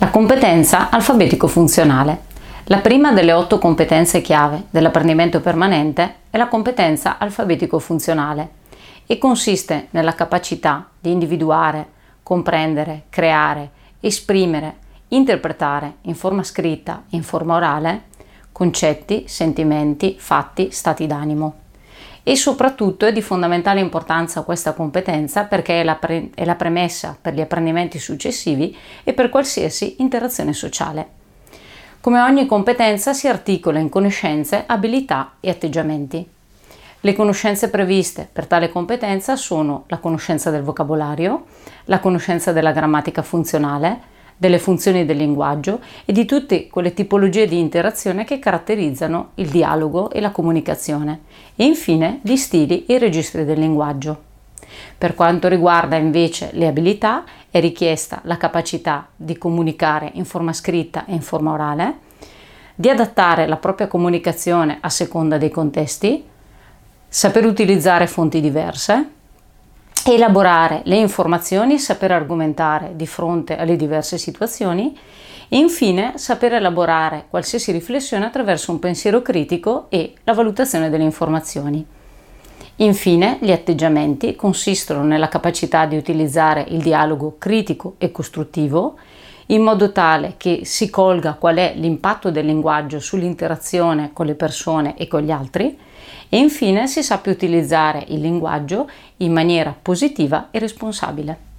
La competenza alfabetico-funzionale. La prima delle otto competenze chiave dell'apprendimento permanente è la competenza alfabetico-funzionale e consiste nella capacità di individuare, comprendere, creare, esprimere, interpretare in forma scritta e in forma orale concetti, sentimenti, fatti, stati d'animo e soprattutto è di fondamentale importanza questa competenza perché è la, pre- è la premessa per gli apprendimenti successivi e per qualsiasi interazione sociale. Come ogni competenza si articola in conoscenze, abilità e atteggiamenti. Le conoscenze previste per tale competenza sono la conoscenza del vocabolario, la conoscenza della grammatica funzionale, delle funzioni del linguaggio e di tutte quelle tipologie di interazione che caratterizzano il dialogo e la comunicazione e infine gli stili e i registri del linguaggio. Per quanto riguarda invece le abilità è richiesta la capacità di comunicare in forma scritta e in forma orale, di adattare la propria comunicazione a seconda dei contesti, saper utilizzare fonti diverse, elaborare le informazioni, saper argomentare di fronte alle diverse situazioni e infine saper elaborare qualsiasi riflessione attraverso un pensiero critico e la valutazione delle informazioni. Infine, gli atteggiamenti consistono nella capacità di utilizzare il dialogo critico e costruttivo in modo tale che si colga qual è l'impatto del linguaggio sull'interazione con le persone e con gli altri e infine si sappia utilizzare il linguaggio in maniera positiva e responsabile.